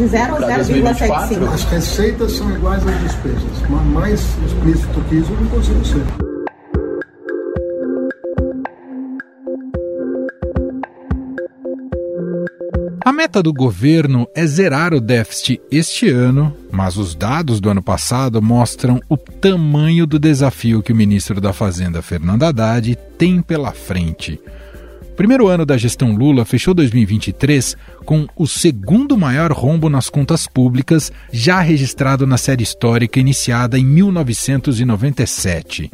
de 0 a 0,75. As receitas são iguais às despesas, mas mais explícito que isso eu não consigo ser. A meta do governo é zerar o déficit este ano, mas os dados do ano passado mostram o tamanho do desafio que o ministro da Fazenda, Fernando Haddad, tem pela frente. O primeiro ano da gestão Lula fechou 2023 com o segundo maior rombo nas contas públicas já registrado na série histórica iniciada em 1997.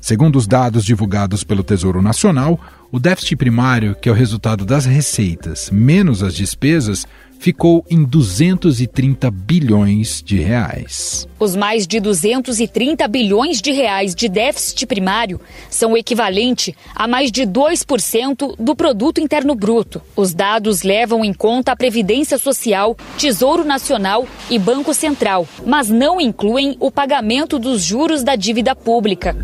Segundo os dados divulgados pelo Tesouro Nacional, o déficit primário, que é o resultado das receitas menos as despesas, ficou em 230 bilhões de reais. Os mais de 230 bilhões de reais de déficit primário são o equivalente a mais de 2% do produto interno bruto. Os dados levam em conta a previdência social, Tesouro Nacional e Banco Central, mas não incluem o pagamento dos juros da dívida pública.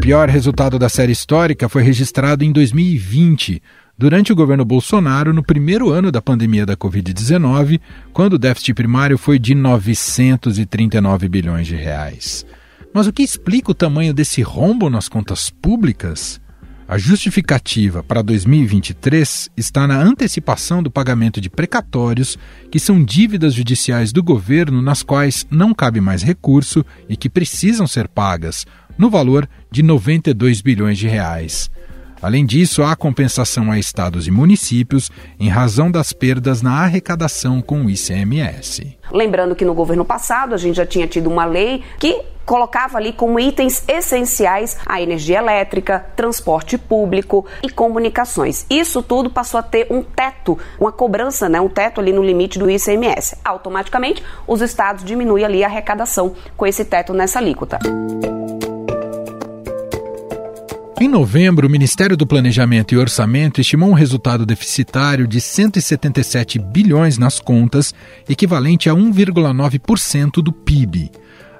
Pior resultado da série histórica foi registrado em 2020, durante o governo Bolsonaro, no primeiro ano da pandemia da Covid-19, quando o déficit primário foi de 939 bilhões de reais. Mas o que explica o tamanho desse rombo nas contas públicas? A justificativa para 2023 está na antecipação do pagamento de precatórios, que são dívidas judiciais do governo nas quais não cabe mais recurso e que precisam ser pagas, no valor de 92 bilhões de reais. Além disso, há compensação a estados e municípios em razão das perdas na arrecadação com o ICMS. Lembrando que no governo passado a gente já tinha tido uma lei que colocava ali como itens essenciais a energia elétrica, transporte público e comunicações. Isso tudo passou a ter um teto, uma cobrança, né, um teto ali no limite do ICMS. Automaticamente, os estados diminuem ali a arrecadação com esse teto nessa alíquota. Em novembro, o Ministério do Planejamento e Orçamento estimou um resultado deficitário de 177 bilhões nas contas, equivalente a 1,9% do PIB.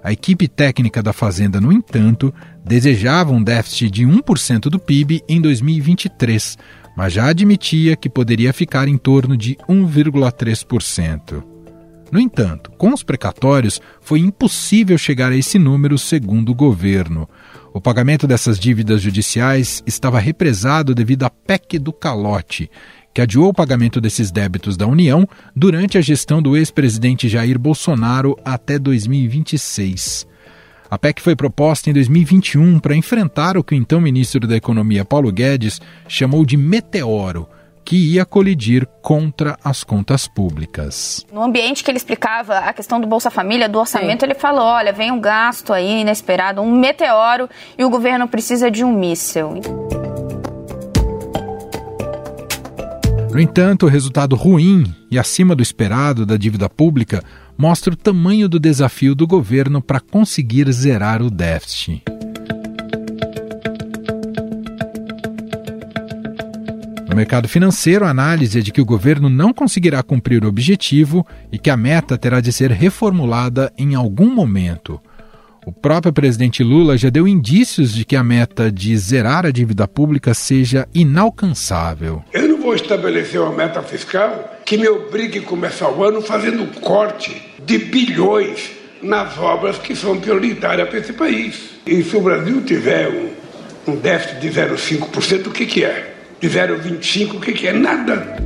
A equipe técnica da Fazenda, no entanto, desejava um déficit de 1% do PIB em 2023, mas já admitia que poderia ficar em torno de 1,3%. No entanto, com os precatórios, foi impossível chegar a esse número, segundo o governo. O pagamento dessas dívidas judiciais estava represado devido à PEC do calote, que adiou o pagamento desses débitos da União durante a gestão do ex-presidente Jair Bolsonaro até 2026. A PEC foi proposta em 2021 para enfrentar o que o então ministro da Economia Paulo Guedes chamou de meteoro que ia colidir contra as contas públicas. No ambiente que ele explicava a questão do Bolsa Família, do orçamento, Sim. ele falou: olha, vem um gasto aí inesperado, um meteoro, e o governo precisa de um míssil. No entanto, o resultado ruim e acima do esperado da dívida pública mostra o tamanho do desafio do governo para conseguir zerar o déficit. No mercado financeiro, a análise é de que o governo não conseguirá cumprir o objetivo e que a meta terá de ser reformulada em algum momento. O próprio presidente Lula já deu indícios de que a meta de zerar a dívida pública seja inalcançável. Eu não vou estabelecer uma meta fiscal que me obrigue a começar o ano fazendo um corte de bilhões nas obras que são prioritárias para esse país. E se o Brasil tiver um, um déficit de 0,5%, o que, que é? De 0,25, o que, que é? Nada.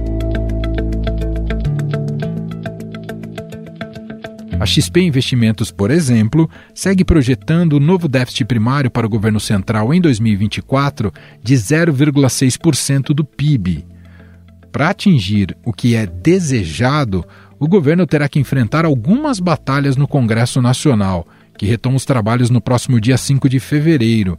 A XP Investimentos, por exemplo, segue projetando o novo déficit primário para o governo central em 2024 de 0,6% do PIB. Para atingir o que é desejado, o governo terá que enfrentar algumas batalhas no Congresso Nacional, que retoma os trabalhos no próximo dia 5 de fevereiro.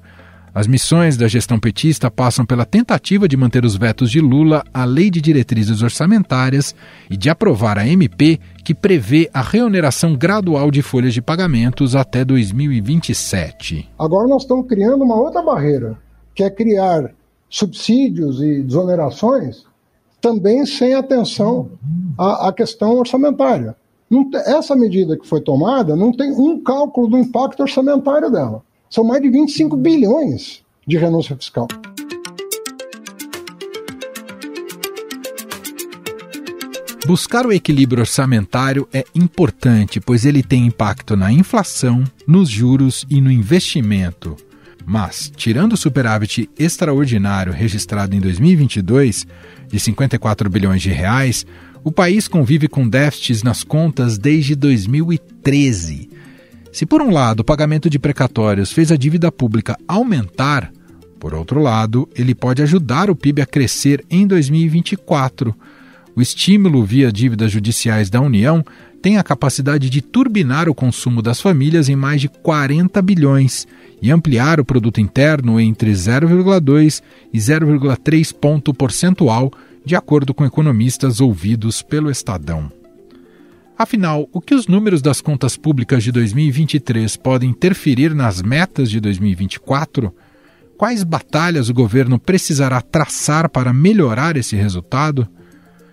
As missões da gestão petista passam pela tentativa de manter os vetos de Lula à Lei de Diretrizes Orçamentárias e de aprovar a MP que prevê a reoneração gradual de folhas de pagamentos até 2027. Agora nós estamos criando uma outra barreira, que é criar subsídios e desonerações também sem atenção à, à questão orçamentária. essa medida que foi tomada não tem um cálculo do impacto orçamentário dela. São mais de 25 bilhões de renúncia fiscal. Buscar o equilíbrio orçamentário é importante, pois ele tem impacto na inflação, nos juros e no investimento. Mas, tirando o superávit extraordinário registrado em 2022, de 54 bilhões de reais, o país convive com déficits nas contas desde 2013. Se, por um lado, o pagamento de precatórios fez a dívida pública aumentar, por outro lado, ele pode ajudar o PIB a crescer em 2024. O estímulo via dívidas judiciais da União tem a capacidade de turbinar o consumo das famílias em mais de 40 bilhões e ampliar o produto interno entre 0,2 e 0,3 ponto percentual, de acordo com economistas ouvidos pelo Estadão. Afinal, o que os números das contas públicas de 2023 podem interferir nas metas de 2024? Quais batalhas o governo precisará traçar para melhorar esse resultado?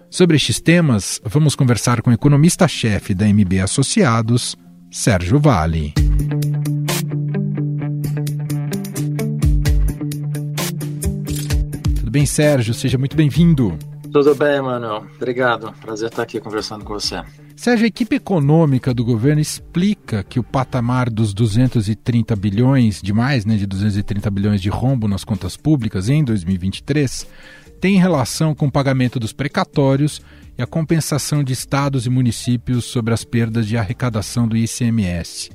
Sobre estes temas, vamos conversar com o economista-chefe da MB Associados, Sérgio Vale. Tudo bem, Sérgio? Seja muito bem-vindo. Tudo bem, Manuel. Obrigado. Prazer estar aqui conversando com você. Sérgio, a equipe econômica do governo explica que o patamar dos 230 bilhões, de mais, né, de 230 bilhões de rombo nas contas públicas em 2023, tem relação com o pagamento dos precatórios e a compensação de estados e municípios sobre as perdas de arrecadação do ICMS.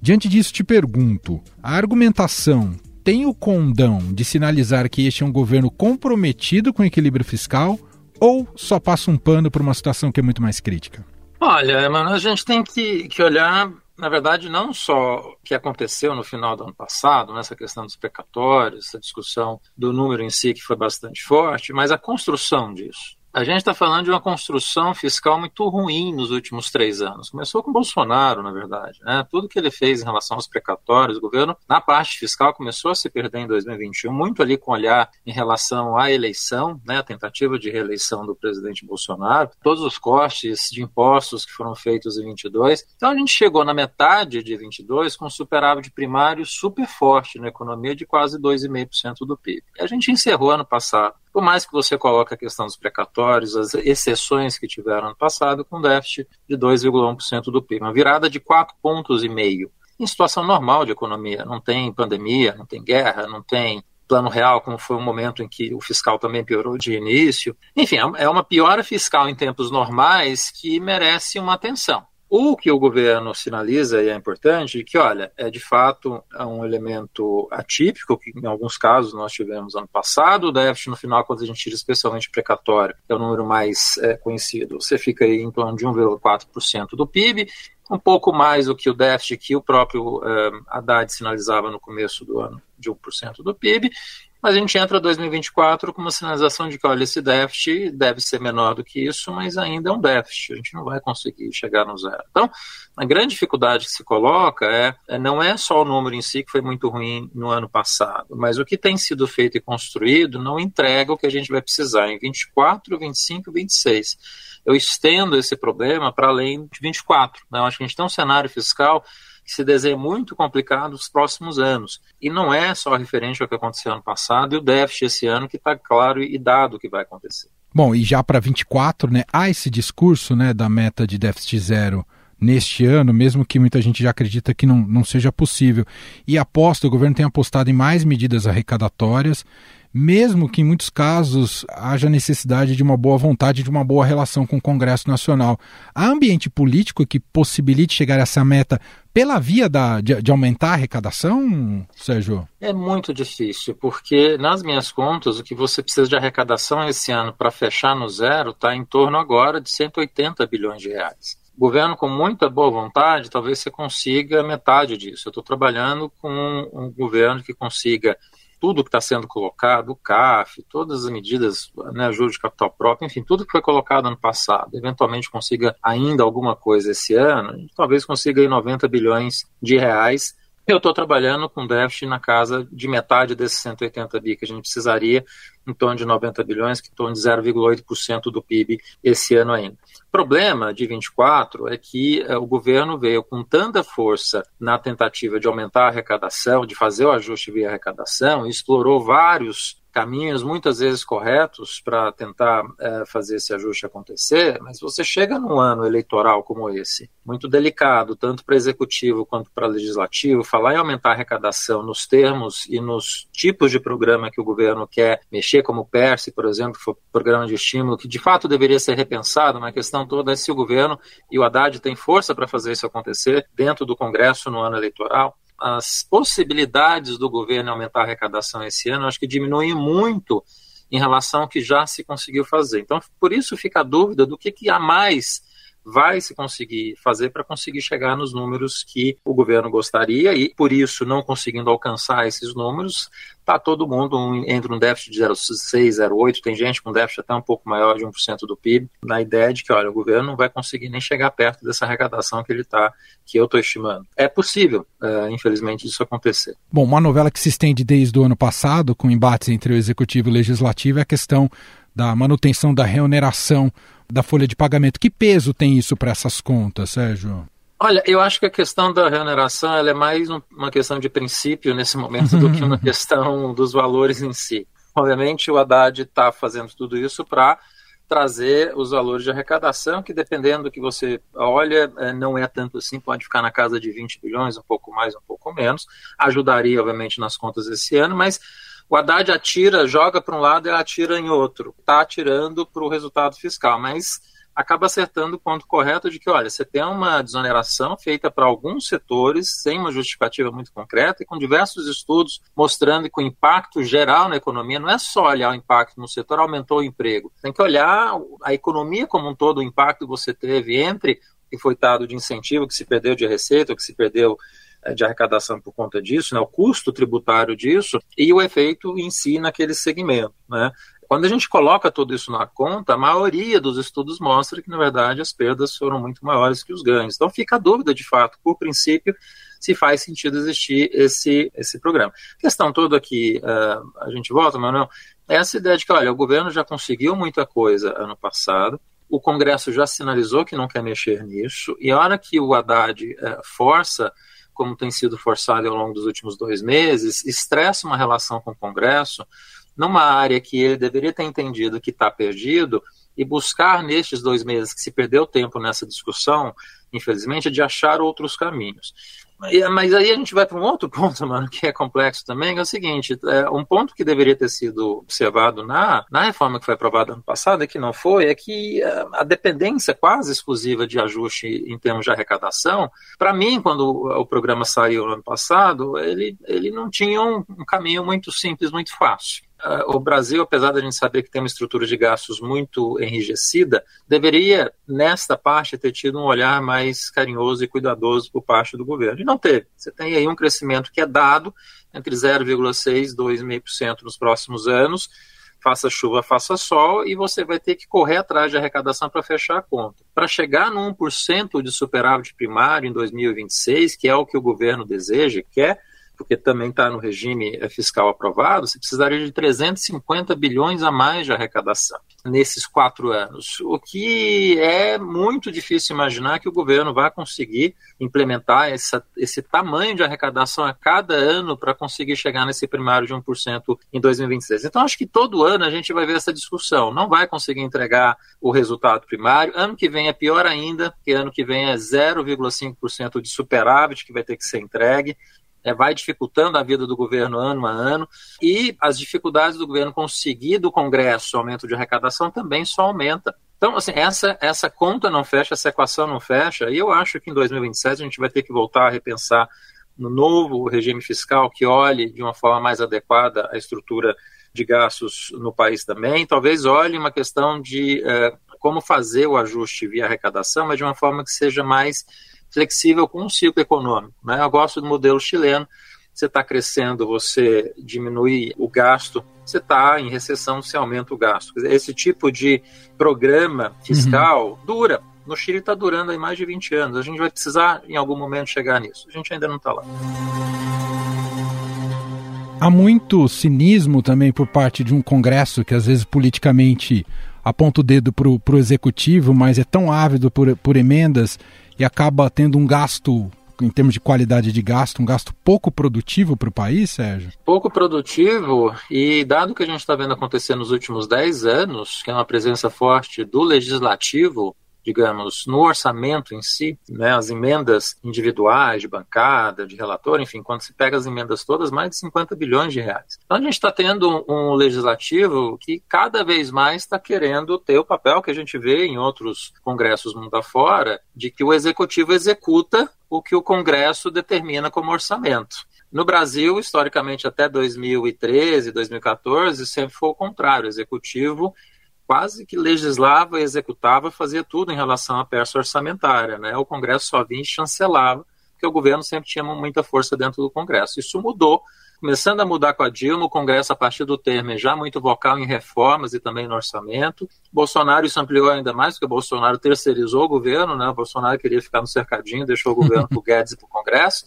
Diante disso, te pergunto: a argumentação tem o condão de sinalizar que este é um governo comprometido com o equilíbrio fiscal ou só passa um pano para uma situação que é muito mais crítica? Olha, mano, a gente tem que, que olhar, na verdade, não só o que aconteceu no final do ano passado, nessa questão dos precatórios, essa discussão do número em si que foi bastante forte, mas a construção disso. A gente está falando de uma construção fiscal muito ruim nos últimos três anos. Começou com Bolsonaro, na verdade. Né? Tudo que ele fez em relação aos precatórios, o governo, na parte fiscal, começou a se perder em 2021, muito ali com olhar em relação à eleição, né? a tentativa de reeleição do presidente Bolsonaro, todos os cortes de impostos que foram feitos em 22. Então a gente chegou na metade de 22 com um superávit primário super forte na economia de quase 2,5% do PIB. E a gente encerrou ano passado por mais que você coloque a questão dos precatórios, as exceções que tiveram no passado, com déficit de 2,1% do PIB, uma virada de 4 pontos e meio. Em situação normal de economia, não tem pandemia, não tem guerra, não tem plano real, como foi um momento em que o fiscal também piorou de início. Enfim, é uma piora fiscal em tempos normais que merece uma atenção. O que o governo sinaliza, e é importante, é que, olha, é de fato um elemento atípico, que em alguns casos nós tivemos ano passado, o déficit no final, quando a gente tira especialmente precatório, é o número mais é, conhecido, você fica aí em torno de 1,4% do PIB, um pouco mais do que o déficit que o próprio é, Haddad sinalizava no começo do ano, de 1% do PIB, mas a gente entra 2024 com uma sinalização de que, olha, esse déficit deve ser menor do que isso, mas ainda é um déficit, a gente não vai conseguir chegar no zero. Então, a grande dificuldade que se coloca é, é não é só o número em si que foi muito ruim no ano passado, mas o que tem sido feito e construído não entrega o que a gente vai precisar em 24, 25 e 26. Eu estendo esse problema para além de 24. Né? Eu acho que a gente tem um cenário fiscal se desenha muito complicado nos próximos anos. E não é só referente ao que aconteceu ano passado e o déficit esse ano que está claro e dado o que vai acontecer. Bom, e já para 24, né, há esse discurso né, da meta de déficit zero neste ano, mesmo que muita gente já acredita que não, não seja possível. E aposta, o governo tem apostado em mais medidas arrecadatórias mesmo que em muitos casos haja necessidade de uma boa vontade, de uma boa relação com o Congresso Nacional. Há ambiente político que possibilite chegar a essa meta pela via da, de, de, aumentar a arrecadação, Sérgio? É muito difícil, porque nas minhas contas, o que você precisa de arrecadação esse ano para fechar no zero está em torno agora de 180 bilhões de reais governo com muita boa vontade, talvez você consiga metade disso. Eu estou trabalhando com um governo que consiga tudo que está sendo colocado, o CAF, todas as medidas, né, ajuda de capital próprio, enfim, tudo que foi colocado ano passado, eventualmente consiga ainda alguma coisa esse ano, talvez consiga aí 90 bilhões de reais. Eu estou trabalhando com déficit na casa de metade desses 180 bi que a gente precisaria, em torno de 90 bilhões, que em torno de 0,8% do PIB esse ano ainda. O problema de 24 é que eh, o governo veio com tanta força na tentativa de aumentar a arrecadação, de fazer o ajuste via arrecadação, e explorou vários caminhos muitas vezes corretos para tentar é, fazer esse ajuste acontecer, mas você chega num ano eleitoral como esse, muito delicado, tanto para executivo quanto para legislativo, falar em aumentar a arrecadação nos termos e nos tipos de programa que o governo quer mexer, como o PERSE, por exemplo, que foi programa de estímulo, que de fato deveria ser repensado, mas a questão toda é se o governo e o Haddad têm força para fazer isso acontecer dentro do Congresso no ano eleitoral as possibilidades do governo aumentar a arrecadação esse ano, acho que diminuem muito em relação ao que já se conseguiu fazer. Então, por isso fica a dúvida do que, que há mais vai se conseguir fazer para conseguir chegar nos números que o governo gostaria e, por isso, não conseguindo alcançar esses números, está todo mundo um, entre um déficit de 0,6, 0,8, tem gente com déficit até um pouco maior de 1% do PIB, na ideia de que, olha, o governo não vai conseguir nem chegar perto dessa arrecadação que ele está, que eu estou estimando. É possível, é, infelizmente, isso acontecer. Bom, uma novela que se estende desde o ano passado, com embates entre o executivo e o legislativo, é a questão da manutenção da reoneração da folha de pagamento. Que peso tem isso para essas contas, Sérgio? Olha, eu acho que a questão da reoneração é mais uma questão de princípio nesse momento do que uma questão dos valores em si. Obviamente, o Haddad está fazendo tudo isso para trazer os valores de arrecadação, que dependendo do que você olha, é, não é tanto assim, pode ficar na casa de 20 bilhões, um pouco mais, um pouco menos. Ajudaria, obviamente, nas contas esse ano, mas o Haddad atira, joga para um lado e atira em outro. Está atirando para o resultado fiscal, mas acaba acertando o ponto correto de que, olha, você tem uma desoneração feita para alguns setores, sem uma justificativa muito concreta, e com diversos estudos mostrando que o impacto geral na economia não é só olhar o impacto no setor, aumentou o emprego. Tem que olhar a economia como um todo, o impacto que você teve entre o que foi dado de incentivo, que se perdeu de receita, que se perdeu de arrecadação por conta disso, né, o custo tributário disso e o efeito em si naquele segmento. Né. Quando a gente coloca tudo isso na conta, a maioria dos estudos mostra que, na verdade, as perdas foram muito maiores que os ganhos. Então fica a dúvida, de fato, por princípio, se faz sentido existir esse, esse programa. A questão toda que uh, a gente volta, Manuel, é essa ideia de que, olha, o governo já conseguiu muita coisa ano passado, o Congresso já sinalizou que não quer mexer nisso, e a hora que o Haddad uh, força como tem sido forçado ao longo dos últimos dois meses, estressa uma relação com o Congresso numa área que ele deveria ter entendido que está perdido e buscar nestes dois meses que se perdeu tempo nessa discussão, infelizmente, de achar outros caminhos. Mas aí a gente vai para um outro ponto, mano, que é complexo também, é o seguinte: é, um ponto que deveria ter sido observado na, na reforma que foi aprovada ano passado e que não foi, é que é, a dependência quase exclusiva de ajuste em termos de arrecadação, para mim, quando o, o, programa saiu no ano passado, ele, ele não tinha um, um caminho muito simples, muito fácil. O Brasil, apesar da gente saber que tem uma estrutura de gastos muito enrijecida, deveria, nesta parte, ter tido um olhar mais carinhoso e cuidadoso por parte do governo. E não teve. Você tem aí um crescimento que é dado entre 0,6% e 2,5% nos próximos anos, faça chuva, faça sol, e você vai ter que correr atrás de arrecadação para fechar a conta. Para chegar no 1% de superávit primário em 2026, que é o que o governo deseja, quer, porque também está no regime eh, fiscal aprovado, você precisaria de 350 bilhões a mais de arrecadação nesses quatro anos, o que é muito difícil imaginar que o governo vá conseguir implementar essa, esse tamanho de arrecadação a cada ano para conseguir chegar nesse primário de 1% em 2026. Então, acho que todo ano a gente vai ver essa discussão. Não vai conseguir entregar o resultado primário. Ano que vem é pior ainda, porque ano que vem é 0,5% de superávit que vai ter que ser entregue é, vai dificultando a vida do governo ano a ano, e as dificuldades do governo conseguir do Congresso aumento de arrecadação também só aumenta. Então, assim, essa, essa conta não fecha, essa equação não fecha, e eu acho que em 2027 a gente vai ter que voltar a repensar no novo regime fiscal que olhe de uma forma mais adequada a estrutura de gastos no país também. Talvez olhe uma questão de eh, como fazer o ajuste via arrecadação, mas de uma forma que seja mais flexível com o ciclo econômico. Né? Eu gosto do modelo chileno. Você está crescendo, você diminui o gasto, você está em recessão, você aumenta o gasto. Esse tipo de programa fiscal uhum. dura. No Chile está durando aí mais de 20 anos. A gente vai precisar, em algum momento, chegar nisso. A gente ainda não está lá. Há muito cinismo também por parte de um Congresso que, às vezes, politicamente aponta o dedo para o executivo, mas é tão ávido por, por emendas e acaba tendo um gasto em termos de qualidade de gasto, um gasto pouco produtivo para o país, Sérgio? Pouco produtivo, e dado que a gente está vendo acontecer nos últimos 10 anos, que é uma presença forte do legislativo digamos, no orçamento em si, né, as emendas individuais de bancada, de relator, enfim, quando se pega as emendas todas, mais de 50 bilhões de reais. Então a gente está tendo um, legislativo que cada vez mais está querendo ter o papel que a gente vê em outros congressos mundo afora, de que o executivo executa o que o Congresso determina como orçamento. No Brasil, historicamente, até 2013, 2014, sempre foi o contrário. O executivo quase que legislava, executava, fazia tudo em relação à peça orçamentária. Né? O Congresso só vinha e chancelava, porque o governo sempre tinha muita força dentro do Congresso. Isso mudou, começando a mudar com a Dilma, o Congresso, a partir do Temer, já muito vocal em reformas e também no orçamento. Bolsonaro isso ampliou ainda mais, porque o Bolsonaro terceirizou o governo, né? o Bolsonaro queria ficar no cercadinho, deixou o governo para o Guedes e para o Congresso.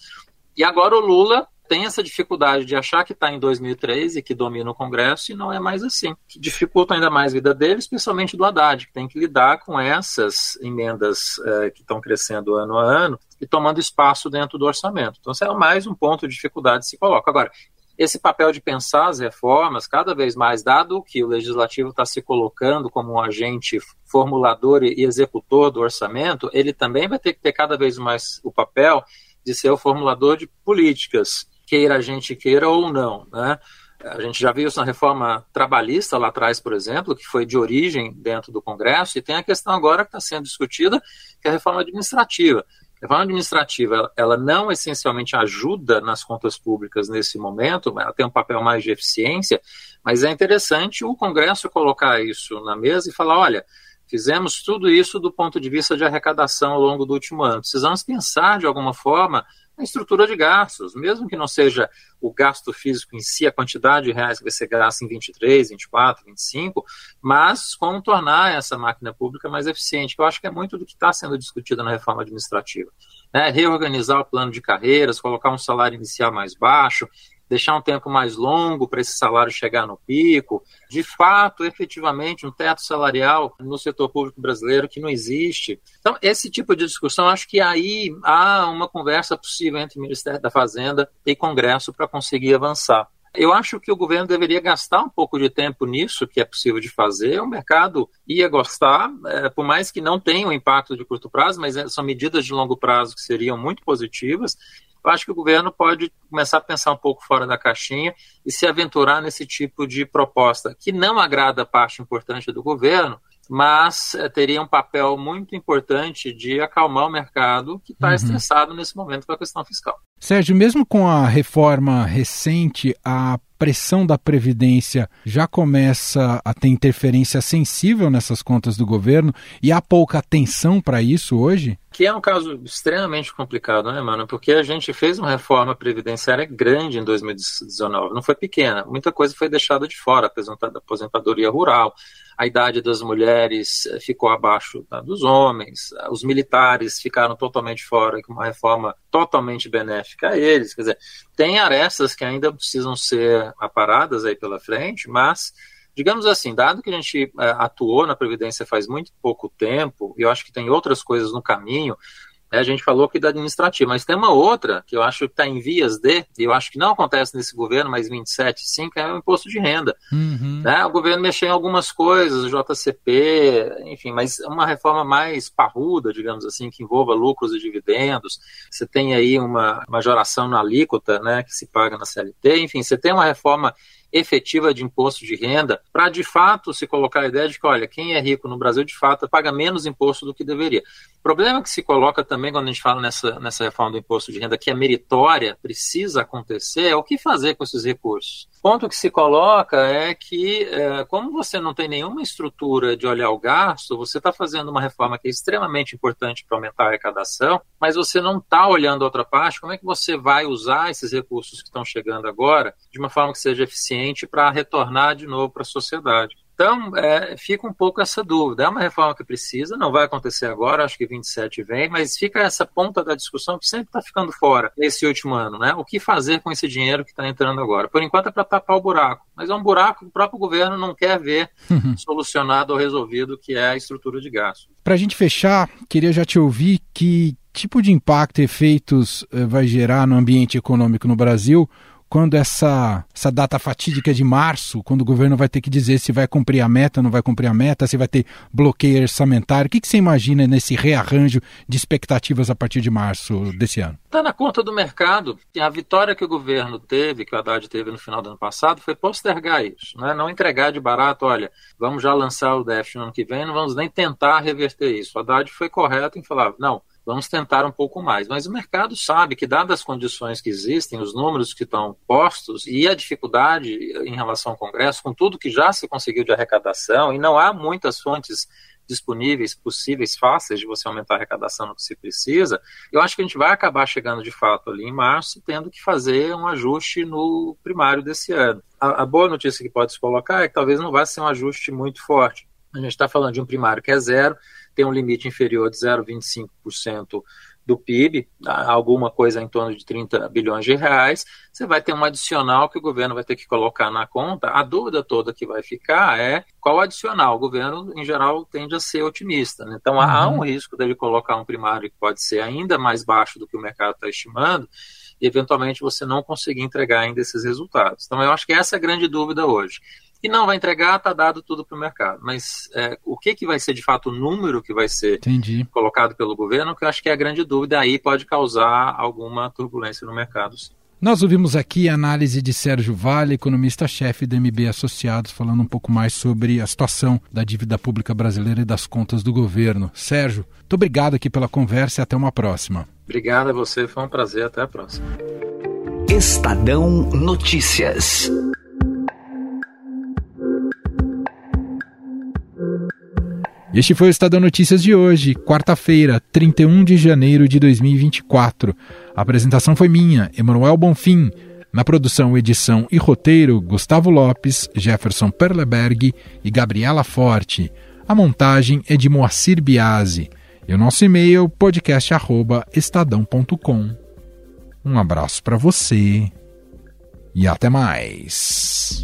E agora o Lula tem essa dificuldade de achar que está em 2003 e que domina o Congresso e não é mais assim. Dificulta ainda mais a vida dele, especialmente do Haddad, que tem que lidar com essas emendas eh, que estão crescendo ano a ano e tomando espaço dentro do orçamento. Então, isso é mais um ponto de dificuldade que se coloca. Agora, esse papel de pensar as reformas, cada vez mais, dado que o legislativo está se colocando como um agente formulador e executor do orçamento, ele também vai ter que ter cada vez mais o papel de ser o formulador de políticas queira a gente queira ou não, né? A gente já viu isso na reforma trabalhista lá atrás, por exemplo, que foi de origem dentro do Congresso, e tem a questão agora que está sendo discutida, que é a reforma administrativa. A reforma administrativa, ela não essencialmente ajuda nas contas públicas nesse momento, ela tem um papel mais de eficiência, mas é interessante o Congresso colocar isso na mesa e falar, olha, fizemos tudo isso do ponto de vista de arrecadação ao longo do último ano. Precisamos pensar de alguma forma a estrutura de gastos, mesmo que não seja o gasto físico em si, a quantidade de reais que vai ser gasto em 23, 24, 25, mas como tornar essa máquina pública mais eficiente, que eu acho que é muito do que está sendo discutido na reforma administrativa. Né? Reorganizar o plano de carreiras, colocar um salário inicial mais baixo, deixar um tempo mais longo para esse salário chegar no pico, de fato, efetivamente, um teto salarial no setor público brasileiro que não existe. Então, esse tipo de discussão, acho que aí há uma conversa possível entre o Ministério da Fazenda e Congresso para conseguir avançar. Eu acho que o governo deveria gastar um pouco de tempo nisso, que é possível de fazer. O mercado ia gostar, é, por mais que não tenha um impacto de curto prazo, mas é, são medidas de longo prazo que seriam muito positivas eu acho que o governo pode começar a pensar um pouco fora da caixinha e se aventurar nesse tipo de proposta, que não agrada parte importante do governo, mas é, teria um papel muito importante de acalmar o mercado que está uhum. estressado nesse momento com a questão fiscal. Sérgio, mesmo com a reforma recente, a pressão da Previdência já começa a ter interferência sensível nessas contas do governo e há pouca atenção para isso hoje? Que é um caso extremamente complicado, né, mano? Porque a gente fez uma reforma previdenciária grande em 2019, não foi pequena. Muita coisa foi deixada de fora, aposentadoria rural, a idade das mulheres eh, ficou abaixo da dos homens, os militares ficaram totalmente fora, com uma reforma totalmente benéfica a eles. Quer dizer, tem arestas que ainda precisam ser aparadas aí pela frente, mas digamos assim, dado que a gente é, atuou na Previdência faz muito pouco tempo, e eu acho que tem outras coisas no caminho, a gente falou aqui da administrativa, mas tem uma outra que eu acho que está em vias de, e eu acho que não acontece nesse governo, mas 27, 5 é o imposto de renda. Uhum. Né? O governo mexeu em algumas coisas, o JCP, enfim, mas uma reforma mais parruda, digamos assim, que envolva lucros e dividendos. Você tem aí uma majoração na alíquota né, que se paga na CLT, enfim, você tem uma reforma efetiva de imposto de renda, para de fato se colocar a ideia de que, olha, quem é rico no Brasil de fato paga menos imposto do que deveria. O problema que se coloca também quando a gente fala nessa, nessa reforma do imposto de renda, que é meritória, precisa acontecer, é o que fazer com esses recursos. O ponto que se coloca é que, é, como você não tem nenhuma estrutura de olhar o gasto, você está fazendo uma reforma que é extremamente importante para aumentar a arrecadação, mas você não está olhando a outra parte, como é que você vai usar esses recursos que estão chegando agora de uma forma que seja eficiente para retornar de novo para a sociedade? Então, é, fica um pouco essa dúvida. É uma reforma que precisa, não vai acontecer agora, acho que 27 vem, mas fica essa ponta da discussão que sempre está ficando fora nesse último ano, né? O que fazer com esse dinheiro que está entrando agora? Por enquanto é para tapar o buraco, mas é um buraco que o próprio governo não quer ver uhum. solucionado ou resolvido, que é a estrutura de gasto. Para a gente fechar, queria já te ouvir que tipo de impacto e efeitos eh, vai gerar no ambiente econômico no Brasil quando essa, essa data fatídica de março, quando o governo vai ter que dizer se vai cumprir a meta, não vai cumprir a meta, se vai ter bloqueio orçamentário. O que, que você imagina nesse rearranjo de expectativas a partir de março desse ano? Está na conta do mercado. A vitória que o governo teve, que o Haddad teve no final do ano passado, foi postergar isso. Né? Não entregar de barato, olha, vamos já lançar o déficit no ano que vem, não vamos nem tentar reverter isso. O Haddad foi correto em falar, não, vamos tentar um pouco mais. Mas o mercado sabe que, dadas as condições que existem, os números que estão postos e a dificuldade em relação ao Congresso, com tudo que já se conseguiu de arrecadação, e não há muitas fontes disponíveis, possíveis, fáceis de você aumentar a arrecadação no que se precisa, eu acho que a gente vai acabar chegando de fato ali em março, tendo que fazer um ajuste no primário desse ano. A, a boa notícia que pode se colocar é que talvez não vá ser um ajuste muito forte. A gente está falando de um primário que é zero, tem um limite inferior de 0,25% do PIB, alguma coisa em torno de 30 bilhões de reais, você vai ter um adicional que o governo vai ter que colocar na conta. A dúvida toda que vai ficar é qual adicional. O governo, em geral, tende a ser otimista. Né? Então, uhum. há um risco dele colocar um primário que pode ser ainda mais baixo do que o mercado está estimando, e eventualmente você não conseguir entregar ainda esses resultados. Então, eu acho que essa é a grande dúvida hoje e não vai entregar, está dado tudo para o mercado. Mas é, o que, que vai ser de fato o número que vai ser Entendi. colocado pelo governo, que eu acho que é a grande dúvida, aí pode causar alguma turbulência no mercado. Sim. Nós ouvimos aqui a análise de Sérgio Vale, economista-chefe do MB Associados, falando um pouco mais sobre a situação da dívida pública brasileira e das contas do governo. Sérgio, muito obrigado aqui pela conversa e até uma próxima. Obrigado a você, foi um prazer, até a próxima. Estadão Notícias. Este foi o Estadão Notícias de hoje, quarta-feira, 31 de janeiro de 2024. A apresentação foi minha, Emanuel Bonfim. Na produção, edição e roteiro, Gustavo Lopes, Jefferson Perleberg e Gabriela Forte. A montagem é de Moacir Biasi. E o nosso e-mail, podcast.estadão.com. Um abraço para você e até mais.